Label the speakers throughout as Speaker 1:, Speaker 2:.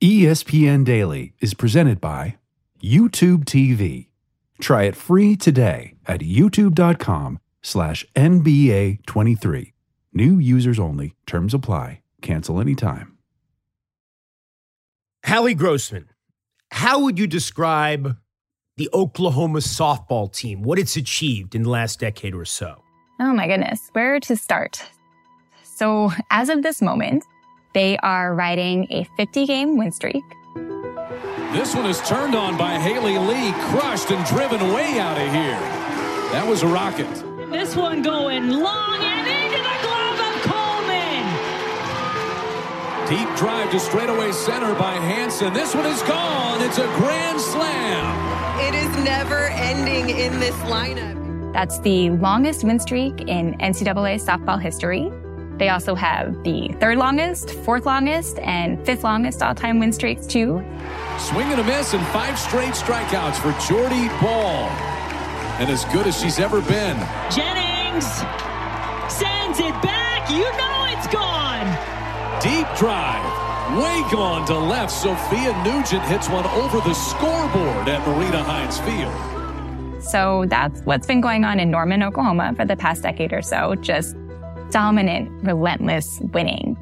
Speaker 1: ESPN Daily is presented by YouTube TV. Try it free today at youtube.com slash NBA23. New users only. Terms apply. Cancel anytime.
Speaker 2: Hallie Grossman, how would you describe the Oklahoma softball team, what it's achieved in the last decade or so?
Speaker 3: Oh my goodness, where to start? So, as of this moment, they are riding a 50 game win streak.
Speaker 4: This one is turned on by Haley Lee, crushed and driven way out of here. That was a rocket.
Speaker 5: This one going long and into the glove of Coleman.
Speaker 4: Deep drive to straightaway center by Hansen. This one is gone. It's a grand slam.
Speaker 6: It is never ending in this lineup.
Speaker 3: That's the longest win streak in NCAA softball history. They also have the third longest, fourth longest, and fifth longest all time win streaks, too.
Speaker 4: Swing and a miss and five straight strikeouts for Jordy Bahl. And as good as she's ever been.
Speaker 5: Jennings sends it back. You know it's gone.
Speaker 4: Deep drive. Way gone to left. Sophia Nugent hits one over the scoreboard at Marita Hynes Field.
Speaker 3: So that's what's been going on in Norman, Oklahoma for the past decade or so. Just dominant, relentless winning.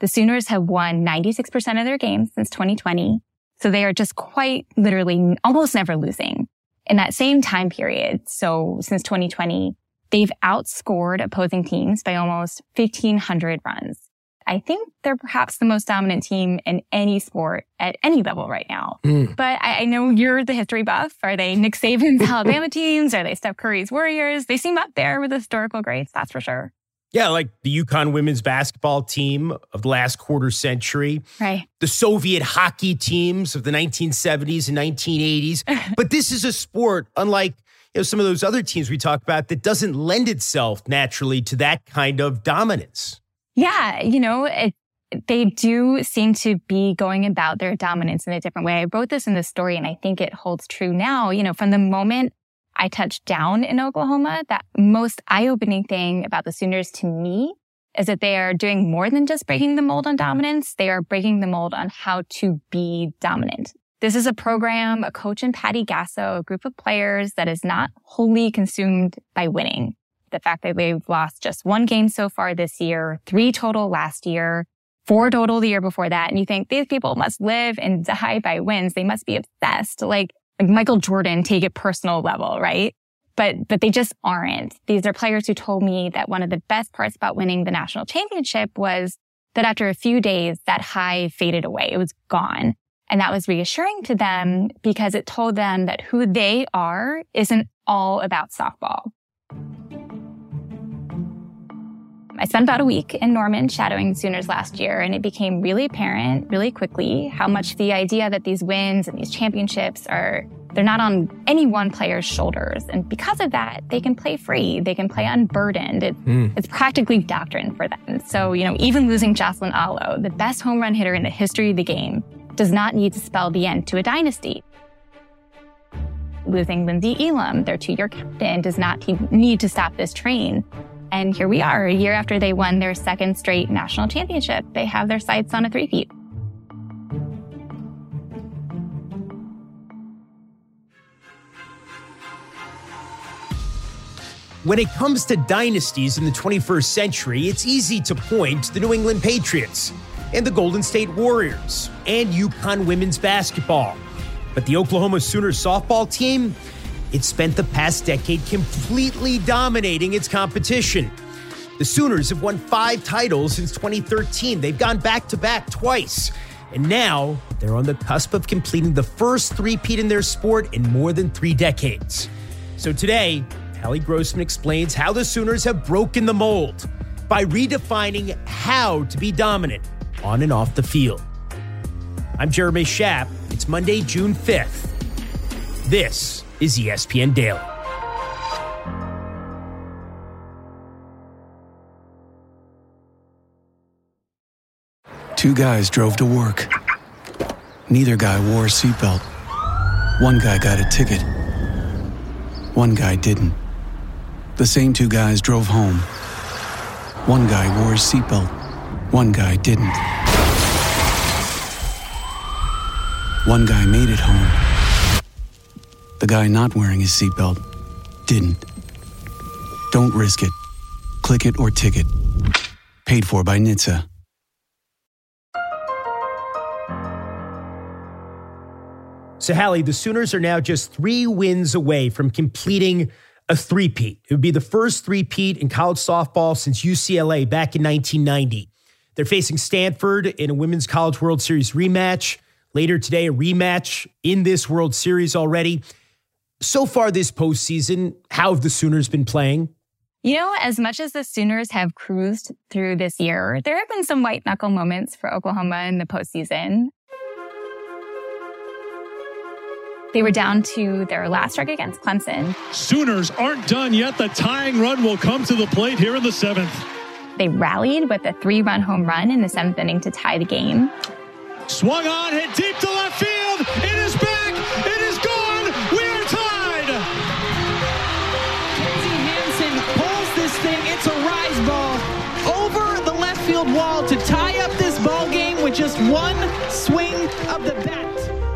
Speaker 3: The Sooners have won 96% of their games since 2020. So they are just quite literally almost never losing. In that same time period, so since 2020, they've outscored opposing teams by almost 1500 runs. I think they're perhaps the most dominant team in any sport at any level right now. Mm. But I, I, know you're the history buff. Are they Nick Saban's Alabama teams? Are they Steph Curry's Warriors? They seem up there with historical greats, that's for sure.
Speaker 2: Yeah, like the UConn women's basketball team of the last quarter century.
Speaker 3: Right.
Speaker 2: The Soviet hockey teams of the 1970s and 1980s. but this is a sport, unlike you know, some of those other teams we talk about, that doesn't lend itself naturally to that kind of dominance.
Speaker 3: Yeah, you know, it, they do seem to be going about their dominance in a different way. I wrote this in the story and I think it holds true now. You know, from the moment I touched down in Oklahoma, that most eye-opening thing about the Sooners to me is that they are doing more than just breaking the mold on dominance. They are breaking the mold on how to be dominant. This is a program, a coach and Patty Gasso, a group of players that is not wholly consumed by winning the fact that they've lost just one game so far this year, three total last year, four total the year before that. And you think these people must live and die by wins. They must be obsessed. Like, like Michael Jordan, take it personal level, right? But, but they just aren't. These are players who told me that one of the best parts about winning the national championship was that after a few days, that high faded away. It was gone. And that was reassuring to them because it told them that who they are isn't all about softball. I spent about a week in Norman shadowing Sooners last year, and it became really apparent really quickly how much the idea that these wins and these championships are they're not on any one player's shoulders. And because of that, they can play free. They can play unburdened. It, mm. It's practically doctrine for them. So, you know, even losing Jocelyn Alo, the best home run hitter in the history of the game, does not need to spell the end to a dynasty. Losing Lynnsie Elam, their two-year captain, does not need to stop this train. And here we are, a year after they won their second straight national championship. They have their sights on a three-peat.
Speaker 2: When it comes to dynasties in the 21st century, it's easy to point to the New England Patriots and the Golden State Warriors and UConn women's basketball. But the Oklahoma Sooners softball team, it spent the past decade completely dominating its competition. The Sooners have won five titles since 2013. They've gone back to back twice. And now they're on the cusp of completing the first three-peat in their sport in more than three decades. So today, Hallie Grossman explains how the Sooners have broken the mold by redefining how to be dominant on and off the field. I'm Jeremy Schaap. It's Monday, June 5th. This is ESPN Daily.
Speaker 7: Two guys drove to work. Neither guy wore a seatbelt. One guy got a ticket. One guy didn't. The same two guys drove home. One guy wore a seatbelt, one guy didn't. One guy made it home. The guy not wearing his seatbelt didn't. Don't risk it. Click it or ticket. Paid for by NHTSA.
Speaker 2: So, Hallie, the Sooners are now just three wins away from completing a three-peat. It would be the first three-peat in college softball since UCLA back in 1990. They're facing Stanford in a Women's College World Series rematch. Later today, a rematch in this World Series already. So far this postseason, how have the Sooners been playing?
Speaker 3: You know, as much as the Sooners have cruised through this year, there have been some white knuckle moments for Oklahoma in the postseason. They were down to their last strike against Clemson.
Speaker 4: Sooners aren't done yet. The tying run will come to the plate here in the seventh.
Speaker 3: They rallied with a three run home run in the seventh inning to tie the game.
Speaker 4: Swung on, hit deep to left field.
Speaker 5: Pulls this thing. It's a rise ball over the left field wall to tie up this ball game with just one swing of the bat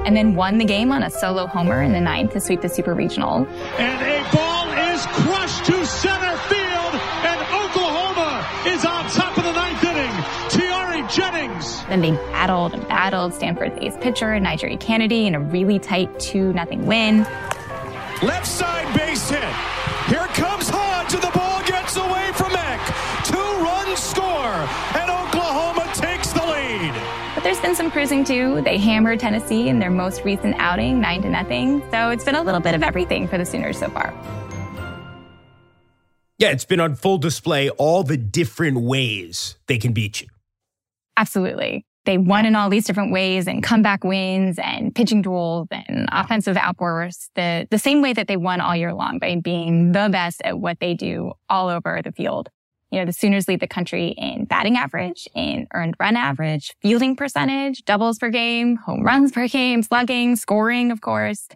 Speaker 3: and then won the game on a solo homer in the ninth to sweep the Super Regional.
Speaker 4: And a ball is crushed to center field, and Oklahoma is on top of the ninth inning. Tiare Jennings.
Speaker 3: Then they battled and battled Stanford's ace pitcher, NiJaree Canady, in a really tight 2 0 win.
Speaker 8: Left side base hit. Here comes Hodge, to the and Oklahoma takes the lead.
Speaker 3: But there's been some cruising too. They hammered Tennessee in their most recent outing, 9 to nothing. So it's been a little bit of everything for the Sooners so far.
Speaker 2: Yeah, it's been on full display all the different ways they can beat you.
Speaker 3: Absolutely. They won in all these different ways and comeback wins and pitching duels and offensive outbursts, the, the same way that they won all year long by being the best at what they do all over the field. You know, the Sooners lead the country in batting average, in earned run average, fielding percentage, doubles per game, home runs per game, slugging, scoring, of course.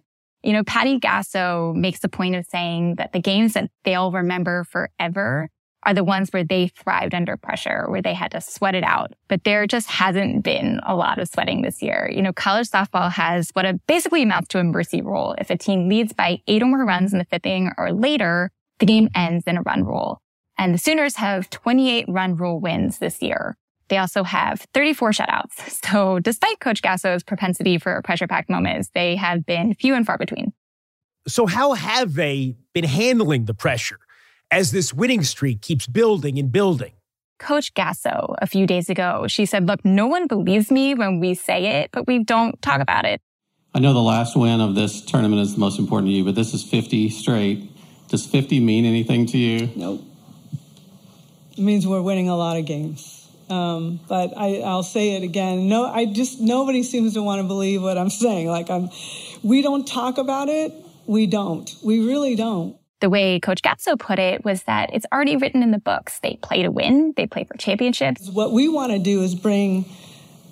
Speaker 3: You know, Patty Gasso makes the point of saying that the games that they'll remember forever are the ones where they thrived under pressure, where they had to sweat it out. But there just hasn't been a lot of sweating this year. You know, college softball has what it basically amounts to a mercy rule. If a team leads by eight or more runs in the fifth inning or later, the game ends in a run rule. And the Sooners have 28 run rule wins this year. They also have 34 shutouts. So despite Coach Gasso's propensity for pressure packed moments, they have been few and far between.
Speaker 2: So how have they been handling the pressure as this winning streak keeps building and building?
Speaker 3: Coach Gasso a few days ago, she said, look, no one believes me when we say it, but we don't talk about it.
Speaker 9: I know the last win of this tournament is the most important to you, but this is 50 straight. Does 50 mean anything to you?
Speaker 10: Nope. It means we're winning a lot of games. Um, but I, I'll say it again. No, I just nobody seems to want to believe what I'm saying. Like I'm, we don't talk about it. We don't. We really don't.
Speaker 3: The way Coach Gasso put it was that it's already written in the books. They play to win. They play for championships.
Speaker 10: What we want to do is bring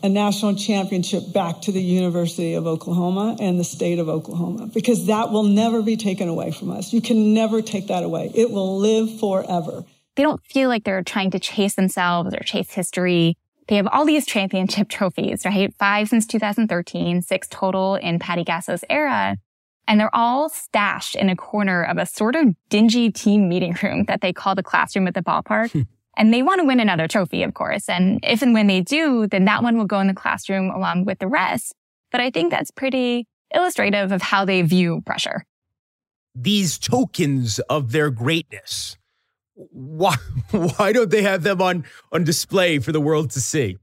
Speaker 10: a national championship back to the University of Oklahoma and the state of Oklahoma because that will never be taken away from us. You can never take that away. It will live forever
Speaker 3: they don't feel like they're trying to chase themselves or chase history. They have all these championship trophies, right? Five since 2013, six total in Patty Gasso's era. And they're all stashed in a corner of a sort of dingy team meeting room that they call the classroom at the ballpark. Hmm. and they want to win another trophy, of course. And if and when they do, then that one will go in the classroom along with the rest. But I think that's pretty illustrative of how they view pressure.
Speaker 2: These tokens of their greatness why why don't they have them on on display for the world to see?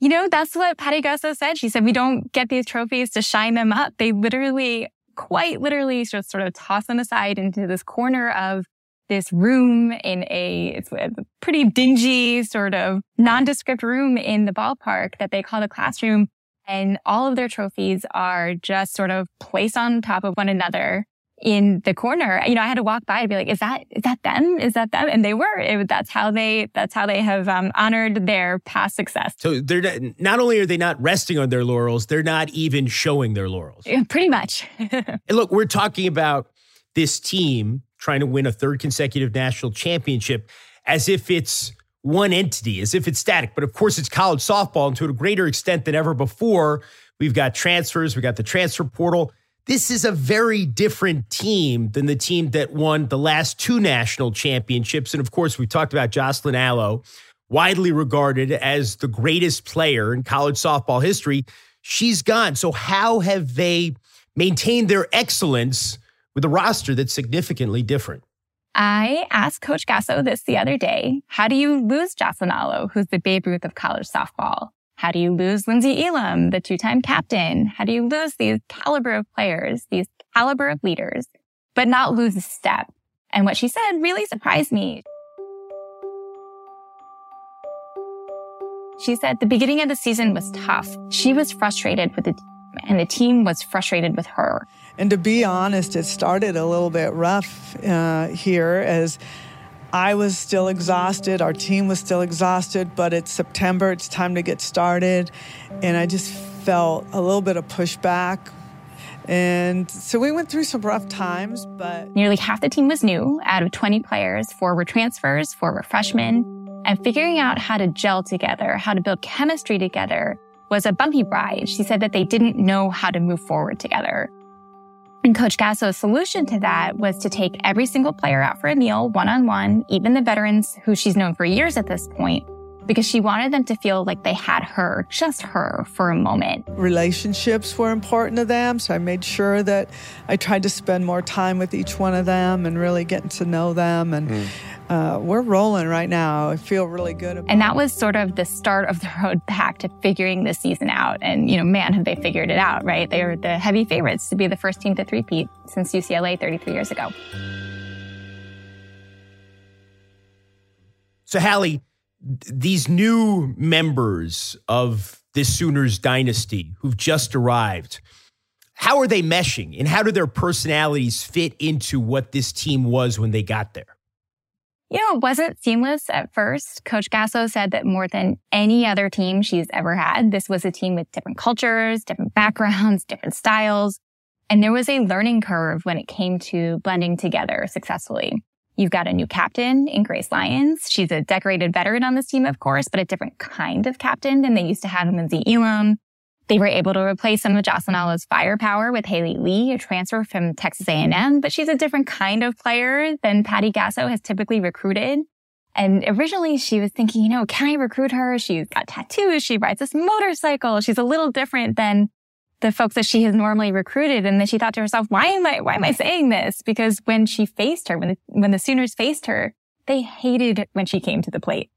Speaker 3: You know, that's what Patty Gasso said. She said we don't get these trophies to shine them up. They literally, quite literally, just sort of toss them aside into this corner of this room in a it's a pretty dingy sort of nondescript room in the ballpark that they call the classroom. And all of their trophies are just sort of placed on top of one another in the corner, you know, I had to walk by and be like, is that, is that them? Is that them? And they were, it, that's how they, that's how they have um, honored their past success.
Speaker 2: So they're not, not only are they not resting on their laurels, they're not even showing their laurels.
Speaker 3: Yeah, pretty much.
Speaker 2: and look, we're talking about this team trying to win a third consecutive national championship as if it's one entity, as if it's static. But of course, it's college softball, and to a greater extent than ever before, we've got transfers, we've got the transfer portal. This is a very different team than the team that won the last two national championships. And of course, we've talked about Jocelyn Alo, widely regarded as the greatest player in college softball history. She's gone. So, how have they maintained their excellence with a roster that's significantly different?
Speaker 3: I asked Coach Gasso this the other day. How do you lose Jocelyn Alo, who's the Babe Ruth of college softball? How do you lose Lynnsie Elam, the two-time captain? How do you lose these caliber of players, these caliber of leaders, but not lose a step? And what she said really surprised me. She said the beginning of the season was tough. She was frustrated with the team and the team was frustrated with her.
Speaker 10: And to be honest, it started a little bit rough uh, here as I was still exhausted. Our team was still exhausted, but it's September. It's time to get started. And I just felt a little bit of pushback. And so we went through some rough times, but.
Speaker 3: Nearly half the team was new. Out of 20 players, four were transfers, four were freshmen. And figuring out how to gel together, how to build chemistry together was a bumpy ride. She said that they didn't know how to move forward together. And Coach Gasso's solution to that was to take every single player out for a meal one on one, even the veterans who she's known for years at this point, because she wanted them to feel like they had her, just her, for a moment.
Speaker 10: Relationships were important to them, so I made sure that I tried to spend more time with each one of them and really getting to know them. And mm uh, we're rolling right now. I feel really good.
Speaker 3: and that was sort of the start of the road back to figuring the season out. And, you know, man, have they figured it out, right? They were the heavy favorites to be the first team to three-peat since UCLA 33 years ago.
Speaker 2: So, Hallie, these new members of this Sooners dynasty who've just arrived, how are they meshing and how do their personalities fit into what this team was when they got there?
Speaker 3: You know, it wasn't seamless at first. Coach Gasso said that more than any other team she's ever had, this was a team with different cultures, different backgrounds, different styles. And there was a learning curve when it came to blending together successfully. You've got a new captain in Grace Lyons. She's a decorated veteran on this team, of course, but a different kind of captain than they used to have in Lynnsie Elam. They were able to replace some of Jocelyn firepower with Haley Lee, a transfer from Texas A&M, but she's a different kind of player than Patty Gasso has typically recruited. And originally she was thinking, you know, can I recruit her? She's got tattoos. She rides this motorcycle. She's a little different than the folks that she has normally recruited. And then she thought to herself, why am I, why am I saying this? Because when she faced her, when the, when the Sooners faced her, they hated when she came to the plate.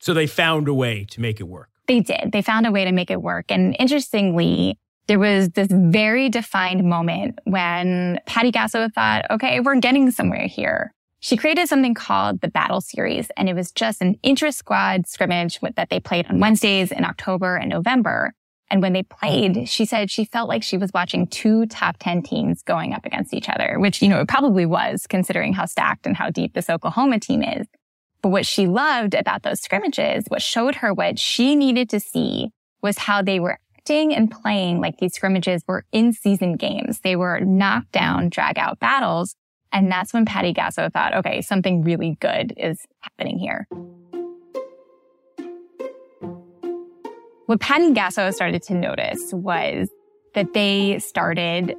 Speaker 2: So they found a way to make it work.
Speaker 3: They did. They found a way to make it work. And interestingly, there was this very defined moment when Patty Gasso thought, okay, we're getting somewhere here. She created something called the Battle Series, and it was just an intra squad scrimmage that they played on Wednesdays in October and November. And when they played, she said she felt like she was watching two top 10 teams going up against each other, which, you know, it probably was considering how stacked and how deep this Oklahoma team is. But what she loved about those scrimmages, what showed her what she needed to see was how they were acting and playing like these scrimmages were in season games. They were knockdown, drag out battles. And that's when Patty Gasso thought, okay, something really good is happening here. What Patty Gasso started to notice was that they started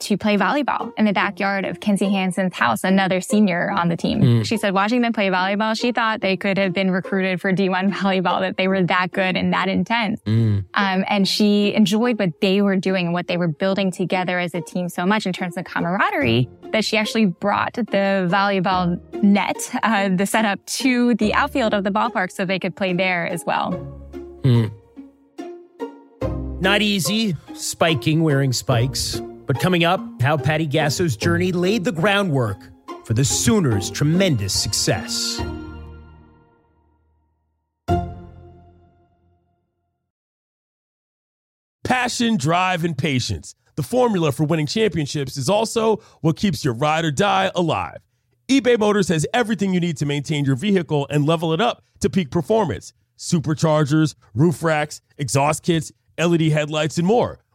Speaker 3: to play volleyball in the backyard of Kinzie Hansen's house, another senior on the team. Mm. She said watching them play volleyball, she thought they could have been recruited for D1 volleyball, that they were that good and that intense. Mm. Um, and she enjoyed what they were doing and what they were building together as a team so much in terms of camaraderie that she actually brought the volleyball net, uh, the setup to the outfield of the ballpark so they could play there as well. Mm.
Speaker 2: Not easy spiking wearing spikes. But coming up, how Patty Gasso's journey laid the groundwork for the Sooners' tremendous success.
Speaker 11: Passion, drive, and patience. The formula for winning championships is also what keeps your ride or die alive. eBay Motors has everything you need to maintain your vehicle and level it up to peak performance superchargers, roof racks, exhaust kits, LED headlights, and more.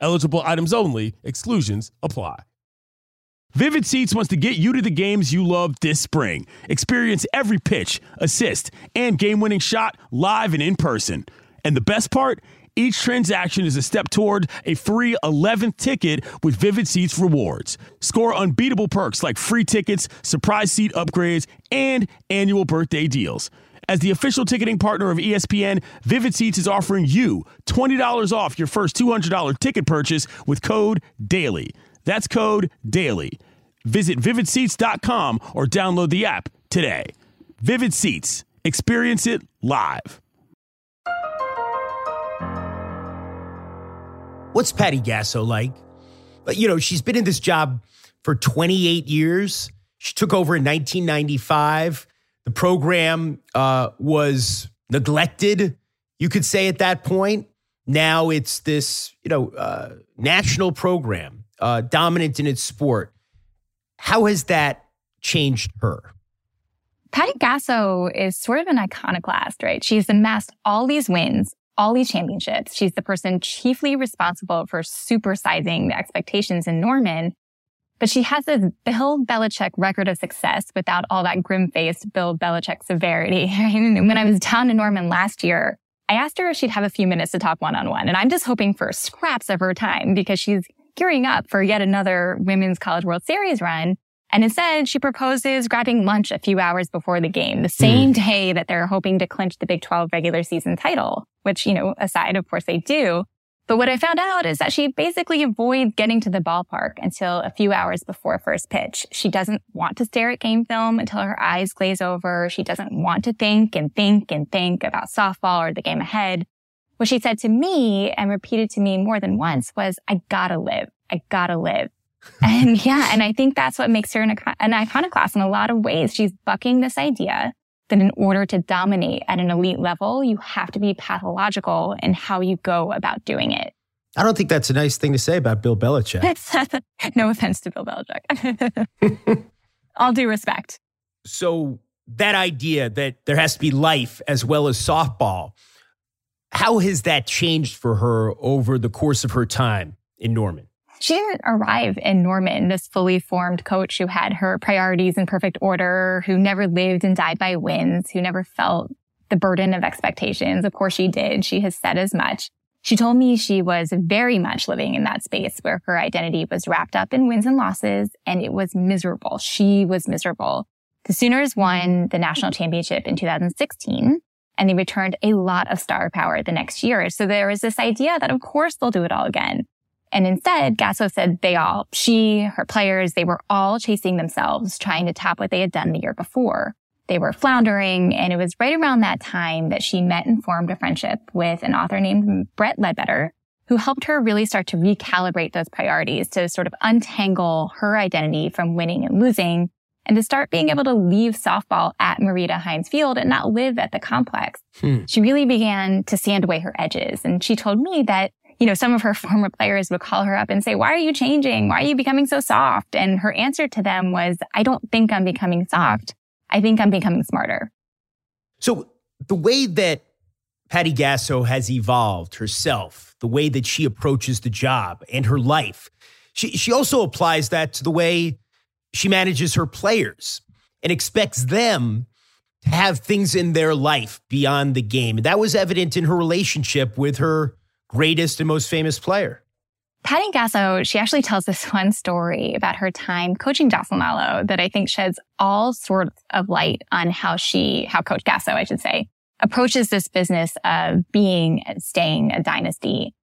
Speaker 11: Eligible items only, exclusions apply.
Speaker 12: Vivid Seats wants to get you to the games you love this spring. Experience every pitch, assist, and game winning shot live and in person. And the best part? Each transaction is a step toward a free 11th ticket with Vivid Seats rewards. Score unbeatable perks like free tickets, surprise seat upgrades, and annual birthday deals. As the official ticketing partner of ESPN, Vivid Seats is offering you $20 off your first $200 ticket purchase with code DAILY. That's code DAILY. Visit vividseats.com or download the app today. Vivid Seats. Experience it live.
Speaker 2: What's Patty Gasso like? You know, she's been in this job for 28 years. She took over in 1995. The program uh, was neglected, you could say, at that point. Now it's this, you know, uh, national program, uh, dominant in its sport. How has that changed her?
Speaker 3: Patty Gasso is sort of an iconoclast, right? She's amassed all these wins, all these championships. She's the person chiefly responsible for supersizing the expectations in Norman. But she has this Bill Belichick record of success without all that grim-faced Bill Belichick severity. when I was down in Norman last year, I asked her if she'd have a few minutes to talk one-on-one. And I'm just hoping for scraps of her time because she's gearing up for yet another Women's College World Series run. And instead, she proposes grabbing lunch a few hours before the game, the same mm. day that they're hoping to clinch the Big 12 regular season title, which, you know, aside, of course they do. But what I found out is that she basically avoids getting to the ballpark until a few hours before first pitch. She doesn't want to stare at game film until her eyes glaze over. She doesn't want to think and think and think about softball or the game ahead. What she said to me and repeated to me more than once was, I gotta live. I gotta live. and yeah, and I think that's what makes her an, an iconoclast in a lot of ways. She's bucking this idea that in order to dominate at an elite level, you have to be pathological in how you go about doing it.
Speaker 2: I don't think that's a nice thing to say about Bill Belichick.
Speaker 3: no offense to Bill Belichick. All due respect.
Speaker 2: So, that idea that there has to be life as well as softball, how has that changed for her over the course of her time in Norman?
Speaker 3: She didn't arrive in Norman, this fully formed coach who had her priorities in perfect order, who never lived and died by wins, who never felt the burden of expectations. Of course she did. She has said as much. She told me she was very much living in that space where her identity was wrapped up in wins and losses and it was miserable. She was miserable. The Sooners won the national championship in 2016 and they returned a lot of star power the next year. So there was this idea that of course they'll do it all again. And instead, Gasso said they all, she, her players, they were all chasing themselves, trying to top what they had done the year before. They were floundering, and it was right around that time that she met and formed a friendship with an author named Brett Ledbetter, who helped her really start to recalibrate those priorities to sort of untangle her identity from winning and losing and to start being able to leave softball at Marita Hynes Field and not live at the complex. Hmm. She really began to sand away her edges. And she told me that you know, some of her former players would call her up and say, why are you changing? Why are you becoming so soft? And her answer to them was, I don't think I'm becoming soft. I think I'm becoming smarter.
Speaker 2: So the way that Patty Gasso has evolved herself, the way that she approaches the job and her life, she, she also applies that to the way she manages her players and expects them to have things in their life beyond the game. And that was evident in her relationship with her greatest and most famous player.
Speaker 3: Patty Gasso, she actually tells this one story about her time coaching Jocelyn Alo that I think sheds all sorts of light on how she, how Coach Gasso, I should say, approaches this business of being and staying a dynasty.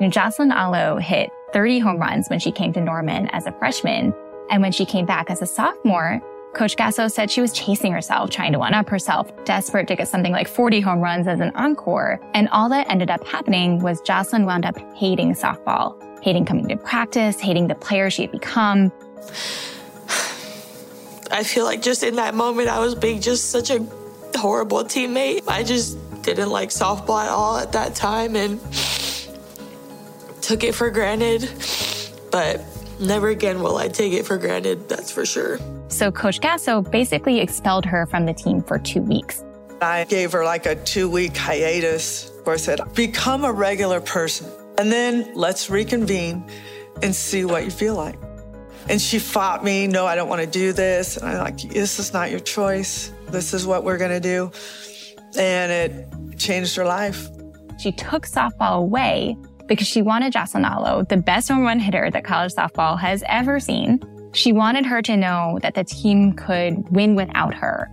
Speaker 3: You know, Jocelyn Alo hit 30 home runs when she came to Norman as a freshman. And when she came back as a sophomore, Coach Gasso said she was chasing herself, trying to one up herself, desperate to get something like 40 home runs as an encore. And all that ended up happening was Jocelyn wound up hating softball, hating coming to practice, hating the player she had become.
Speaker 13: I feel like just in that moment, I was being just such a horrible teammate. I just didn't like softball at all at that time and took it for granted. But never again will I take it for granted, that's for sure.
Speaker 3: So Coach Gasso basically expelled her from the team for two weeks.
Speaker 10: I gave her like a two week hiatus where I said, become a regular person and then let's reconvene and see what you feel like. And she fought me, no, I don't want to do this. And I'm like, this is not your choice. This is what we're going to do. And it changed her life.
Speaker 3: She took softball away because she wanted Jocelyn Alo, the best home run hitter that college softball has ever seen. She wanted her to know that the team could win without her.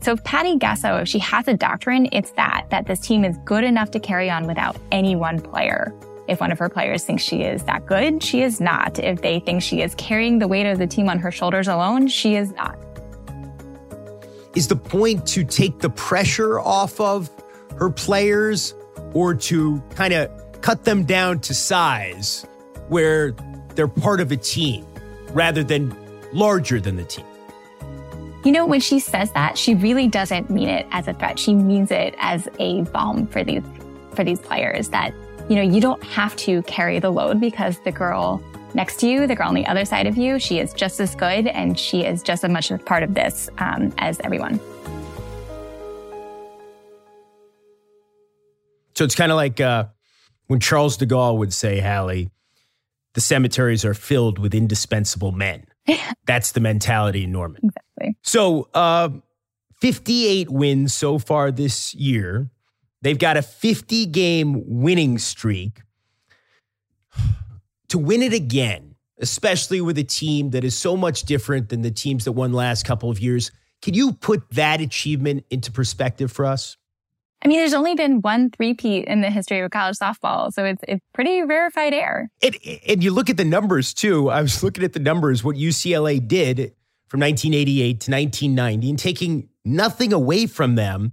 Speaker 3: So if Patty Gasso, if she has a doctrine, it's that, that this team is good enough to carry on without any one player. If one of her players thinks she is that good, she is not. If they think she is carrying the weight of the team on her shoulders alone, she is not.
Speaker 2: Is the point to take the pressure off of her players or to kind of cut them down to size where they're part of a team rather than larger than the team?
Speaker 3: You know, when she says that, she really doesn't mean it as a threat. She means it as a balm for these for these players that, you know, you don't have to carry the load because the girl next to you, the girl on the other side of you, she is just as good and she is just as much a part of this um, as everyone.
Speaker 2: So it's kind of like uh, when Charles de Gaulle would say, Hallie, the cemeteries are filled with indispensable men. That's the mentality in Norman.
Speaker 3: Exactly.
Speaker 2: So, uh, 58 wins so far this year. They've got a 50 game winning streak. To win it again, especially with a team that is so much different than the teams that won last couple of years, can you put that achievement into perspective for us?
Speaker 3: I mean, there's only been one three-peat in the history of college softball, so it's it's pretty rarefied air.
Speaker 2: And, and you look at the numbers too. I was looking at the numbers, what UCLA did from 1988 to 1990, and taking nothing away from them.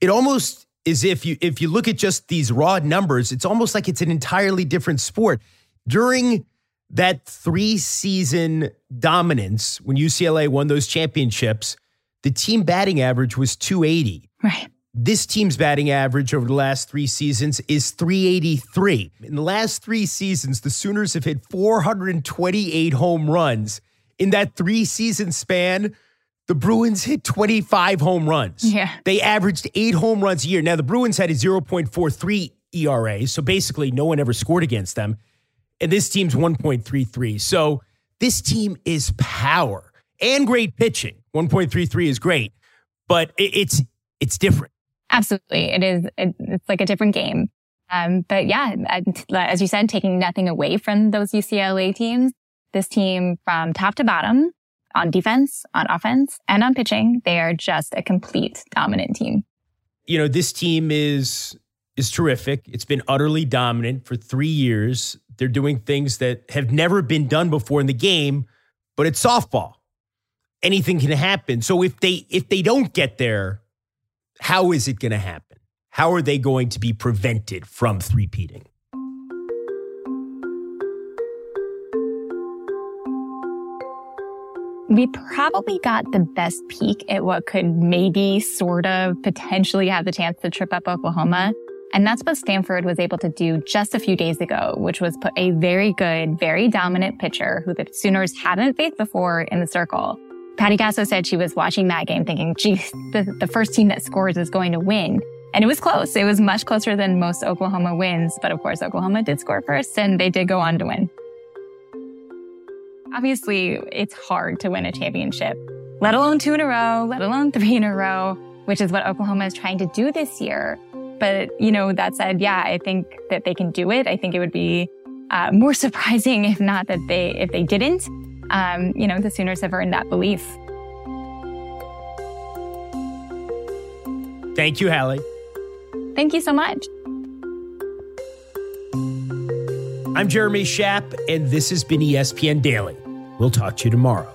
Speaker 2: It almost is if you if you look at just these raw numbers, it's almost like it's an entirely different sport. During that three season dominance, when UCLA won those championships, the team batting average was 280.
Speaker 3: Right.
Speaker 2: This team's batting average over the last three seasons is 383. In the last three seasons, the Sooners have hit 428 home runs. In that three season span, the Bruins hit 25 home runs.
Speaker 3: Yeah.
Speaker 2: They averaged eight home runs a year. Now, the Bruins had a 0.43 ERA, so basically no one ever scored against them. And this team's 1.33. So this team is power and great pitching. 1.33 is great, but it's it's different.
Speaker 3: Absolutely. It is, it's like a different game. Um, but yeah, as you said, taking nothing away from those UCLA teams, this team from top to bottom on defense, on offense, and on pitching, they are just a complete dominant team.
Speaker 2: You know, this team is is terrific. It's been utterly dominant for 3 years. They're doing things that have never been done before in the game, but it's softball. Anything can happen. So if they if they don't get there, how is it going to happen? How are they going to be prevented from three-peating?
Speaker 3: We probably got the best peek at what could maybe sort of potentially have the chance to trip up Oklahoma. And that's what Stanford was able to do just a few days ago, which was put a very good, very dominant pitcher who the Sooners hadn't faced before in the circle. Patty Gasso said she was watching that game thinking, geez, the, the first team that scores is going to win. And it was close. It was much closer than most Oklahoma wins. But of course, Oklahoma did score first and they did go on to win. Obviously, it's hard to win a championship, let alone two in a row, let alone three in a row, which is what Oklahoma is trying to do this year. But, you know, that said, yeah, I think that they can do it. I think it would be uh, more surprising if not that they, if they didn't um, you know, the Sooners have earned that belief.
Speaker 2: Thank you, Hallie.
Speaker 3: Thank you so much.
Speaker 2: I'm Jeremy Schaap, and this has been ESPN Daily. We'll talk to you tomorrow.